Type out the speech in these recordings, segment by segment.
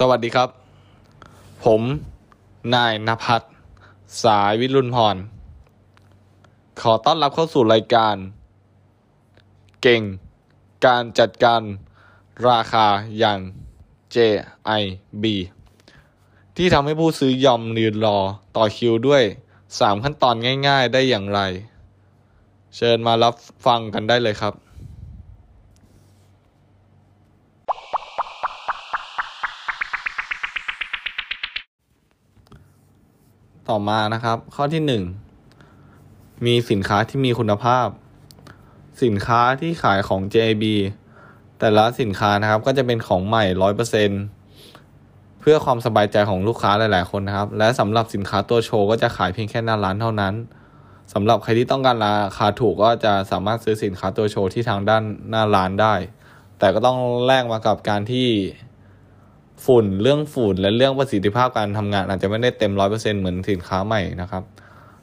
สวัสดีครับ ผม นายนภัสสายวิรุณพร ขอต้อนรับเข้าสู่รายการ เก่ง การจัดการราคาอย่าง JIB ที่ทำให้ผู้ซื้อยอมยืนรอต่อคิวด้วย 3 ขั้นตอนง่ายๆได้อย่างไร เชิญมารับฟังกันได้เลยครับ ต่อมานะครับ ข้อที่หนึ่งมีสินค้าที่มีคุณภาพ สินค้าที่ขายของ JB แต่ละสินค้านะครับก็จะเป็นของใหม่ร้อยเปอร์เซ็นเพื่อความสบายใจของลูกค้าหลาย ๆ คนนะครับ และสำหรับสินค้าตัวโชว์ก็จะขายเพียงแค่หน้าร้านเท่านั้นสำหรับใครที่ต้องการราคาถูกก็จะสามารถซื้อสินค้าตัวโชว์ที่ทางด้านหน้าร้านได้ แต่ก็ต้องแลกมากับการที่ ฝุ่นเรื่องฝุ่นและเรื่องประสิทธิภาพการทำงาน อาจจะไม่ได้เต็มร้อยเปอร์เซ็นเหมือนสินค้าใหม่นะครับ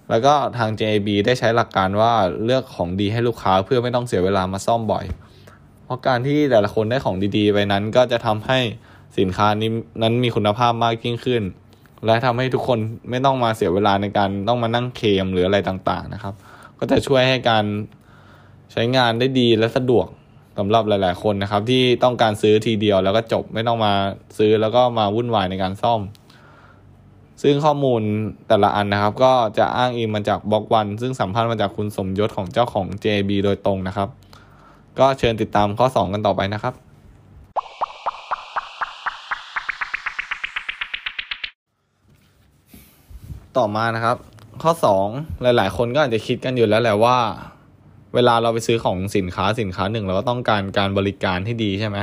แล้วก็ทาง JAB ได้ใช้หลักการว่าเลือกของดีให้ลูกค้าเพื่อไม่ต้องเสียเวลามาซ่อมบ่อย เพราะการที่แต่ละคนได้ของดีๆไปนั้น ก็จะทำให้สินค้านี้นั้นมีคุณภาพมากยิ่งขึ้น และทำให้ทุกคนไม่ต้องมาเสียเวลาในการต้องมานั่งเคมหรืออะไรต่างๆนะครับ ก็จะช่วยให้การใช้งานได้ดีและสะดวก สำหรับหลาย ๆ คนนะครับ ที่ต้องการซื้อทีเดียวแล้วก็จบไม่ต้องมาซื้อแล้วก็มาวุ่นวายในการซ่อม ซึ่งข้อมูลแต่ละอันนะครับ ก็จะอ้างอิงมาจากบล็อกวัน ซึ่งสัมพันธ์มาจากคุณสมยศของเจ้าของ JB โดยตรงนะครับ ก็เชิญติดตามข้อ 2 กันต่อไปนะครับ ต่อมานะครับ ข้อ 2 หลาย ๆ คนก็อาจจะคิดกันอยู่แล้วแหละว่า เวลาเราไปซื้อของสินค้าสินค้าหนึ่งเราก็ต้องการการบริการที่ดีใช่ไหม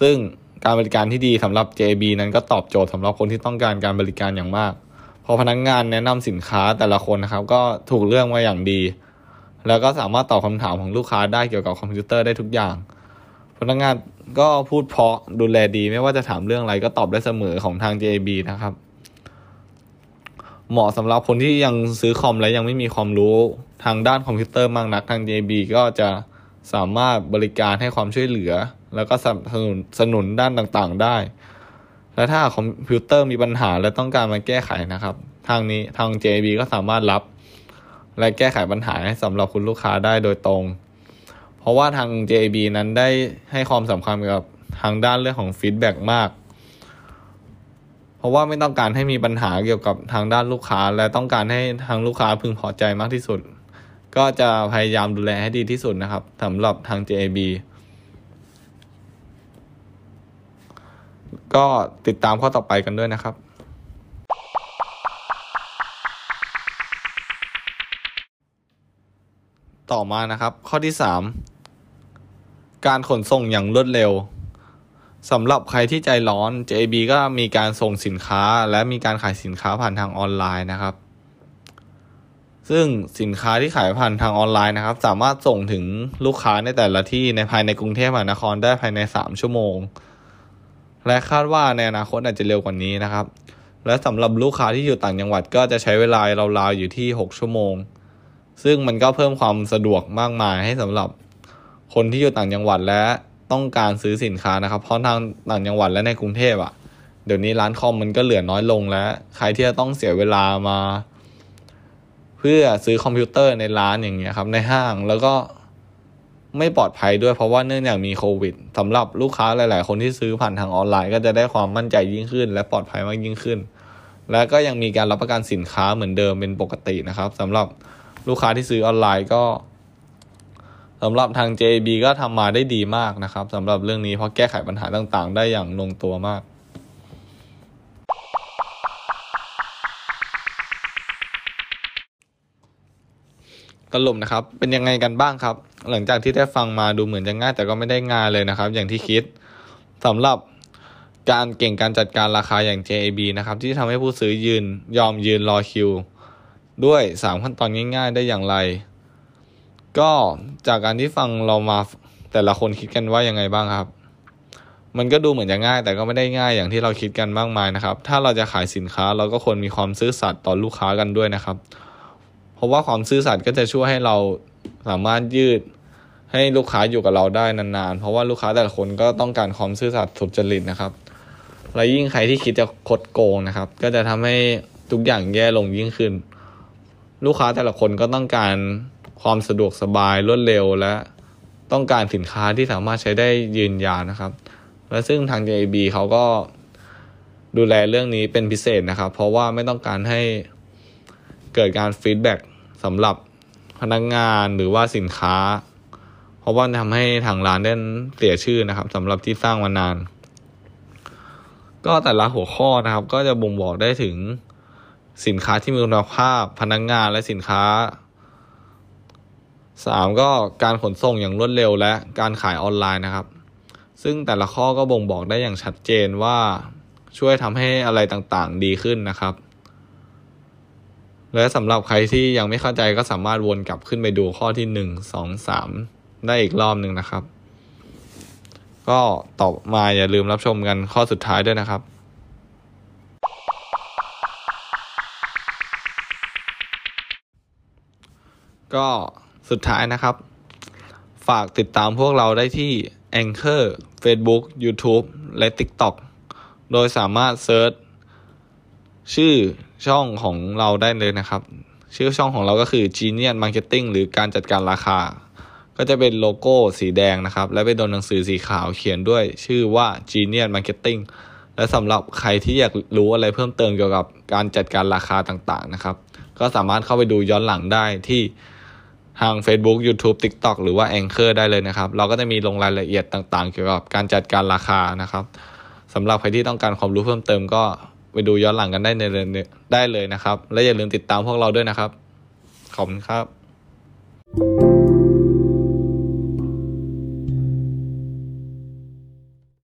ซึ่งการบริการที่ดีสำหรับ JB นั้นก็ตอบโจทย์สำหรับคนที่ต้องการการบริการอย่างมาก พอพนักงงานแนะนำสินค้าแต่ละคนนะครับ ก็ถูกเรื่องมาอย่างดี แล้วก็สามารถตอบคำถามของลูกค้าได้เกี่ยวกับคอมพิวเตอร์ได้ทุกอย่าง พนักงานก็พูดเพราะดูแลดี ไม่ว่าจะถามเรื่องอะไรก็ตอบได้เสมอของทาง JB นะครับ เหมาะสำหรับคนที่อยากซื้อคอมและยังไม่มีความรู้ทางด้านคอมพิวเตอร์มากนักทาง JB ก็จะสามารถบริการให้ความช่วยเหลือ แล้วก็สนับสนุนสนุนด้านต่างๆ ได้ และถ้าคอมพิวเตอร์มีปัญหาและต้องการมาแก้ไขนะครับ ทางนี้ทาง JIB ก็สามารถรับ และแก้ไขปัญหาให้สำหรับคุณลูกค้าได้โดยตรง เพราะว่าทาง JB นั้นได้ให้ความสำคัญกับทางด้านเรื่องของ feedback มาก เพราะว่าไม่ต้องการให้มีปัญหาเกี่ยวกับทางด้านลูกค้า และต้องการให้ทางลูกค้าพึงพอใจมากที่สุด ก็จะพยายามดูแลให้ดีที่สุดนะครับสำหรับทาง JAB ก็ติดตามข้อต่อไปกันด้วยนะครับต่อมานะครับ ข้อที่ 3 การขนส่งอย่างรวดเร็ว สำหรับใครที่ใจร้อน JB ก็มีการส่งสินค้าและมีการขายสินค้าผ่านทางออนไลน์นะครับ ซึ่งสินค้าที่ขายผ่านทางออนไลน์นะครับ สามารถส่งถึงลูกค้าในแต่ละที่ในภายในกรุงเทพมหานครได้ภายใน 3 ชั่วโมง และคาดว่าในอนาคตอาจจะเร็วกว่านี้นะครับ และสำหรับลูกค้าที่อยู่ต่างจังหวัดก็จะใช้เวลาราวๆอยู่ที่ 6 ชั่วโมง ซึ่งมันก็เพิ่มความสะดวกมากมายให้สำหรับคนที่อยู่ต่างจังหวัดและ ต้องการซื้อสินค้านะครับ เพราะทางต่างจังหวัดและในกรุงเทพอะ่ะ เดี๋ยวนี้ร้านคอมมันก็เหลือน้อยลงแล้ว ใครที่จะต้องเสียเวลามา เพื่อซื้อคอมพิวเตอร์ในร้านอย่างเงี้ยครับ ในห้างแล้วก็ไม่ปลอดภัยด้วยเพราะว่าเนื่องจากมีโควิดสำหรับลูกค้าหลาย ๆ คนที่ซื้อผ่านทางออนไลน์ ก็จะได้ความมั่นใจยิ่งขึ้น และปลอดภัยมากยิ่งขึ้น และก็ยังมีการรับประกันสินค้าเหมือนเดิมเป็นปกตินะครับสำหรับลูกค้าที่ซื้อออนไลน์ก็ สำหรับทาง JB ก็ทำมาได้ดีมากนะครับสำหรับเรื่องนี้เพราะแก้ไขปัญหาต่างๆ ได้อย่างลงตัวมากกลุ่มนะครับ เป็นยังไงกันบ้างครับ หลังจากที่ได้ฟังมาดูเหมือนจะง่าย แต่ก็ไม่ได้ง่ายเลยนะครับ อย่างที่คิดสำหรับการเก่งการจัดการราคาอย่าง JAB นะครับ ที่ทำให้ผู้ซื้อยืนยอมยืนรอคิว ด้วย 3 ขั้นตอนง่าย ๆ ได้อย่างไร ก็จากการที่ฟังเรามาแต่ละคนคิดกันว่ายังไงบ้างครับ มันก็ดูเหมือนจะง่าย แต่ก็ไม่ได้ง่ายอย่างที่เราคิดกันมากมายนะครับ ถ้าเราจะขายสินค้าเราก็ควรมีความซื่อสัตย์ต่อลูกค้ากันด้วยนะครับ เพราะว่าความซื่อสัตย์ก็จะช่วยให้เราสามารถยืดให้ลูกค้าอยู่กับเราได้นานๆ เพราะว่าลูกค้าแต่ละคนก็ต้องการความซื่อสัตย์สุจริตนะครับ และยิ่งใครที่คิดจะคดโกงนะครับ ก็จะทำให้ทุกอย่างแย่ลงยิ่งขึ้น ลูกค้าแต่ละคนก็ต้องการ ความสะดวกสบายรวดเร็วและต้องการสินค้าที่สามารถใช้ได้ยืนยาวนะครับ และซึ่งทาง JAB เขาก็ดูแลเรื่องนี้เป็นพิเศษนะครับ เพราะว่าไม่ต้องการให้เกิดการฟีดแบ็กสำหรับพนักงานหรือว่าสินค้า เพราะว่าทำให้ทางร้านได้เสียชื่อนะครับสำหรับที่สร้างมานาน ก็แต่ละหัวข้อนะครับ ก็จะบ่งบอกได้ถึงสินค้าที่มีคุณภาพพนักงานและสินค้า สามก็การขนส่งอย่างรวดเร็วและการขายออนไลน์นะครับ ซึ่งแต่ละข้อก็บ่งบอกได้อย่างชัดเจนว่าช่วยทำให้อะไรต่างๆ ดีขึ้นนะครับ และสำหรับใครที่ยังไม่เข้าใจก็สามารถวนกลับขึ้นไปดูข้อที่หนึ่งสองสามได้อีกรอบหนึ่งนะครับ ก็ต่อมาอย่าลืมรับชมกันข้อสุดท้ายด้วยนะครับก็ สุดท้ายนะครับ ฝากติดตามพวกเราได้ที่ Anchor Facebook YouTube และ TikTok โดยสามารถเซิร์ชชื่อช่องของเราได้เลยนะครับ ชื่อช่องของเราก็คือ Genius Marketing หรือการจัดการราคา ก็จะเป็นโลโก้สีแดงนะครับ และเป็นตัวหนังสือสีขาวเขียนด้วย ชื่อว่า Genius Marketing และสำหรับใครที่อยากรู้อะไรเพิ่มเติมเกี่ยวกับการจัดการราคาต่างๆนะครับ ก็สามารถเข้าไปดูย้อนหลังได้ที่ ทาง Facebook YouTube TikTok หรือว่า Anchor ได้เลยนะครับ เราก็จะมีลงรายละเอียดต่างๆ เกี่ยวกับการจัดการราคานะครับสำหรับใครที่ต้องการความรู้เพิ่มเติมก็ไปดูย้อนหลังกันได้ในได้เลยนะครับ และอย่าลืมติดตามพวกเราด้วยนะครับ ขอบคุณครับ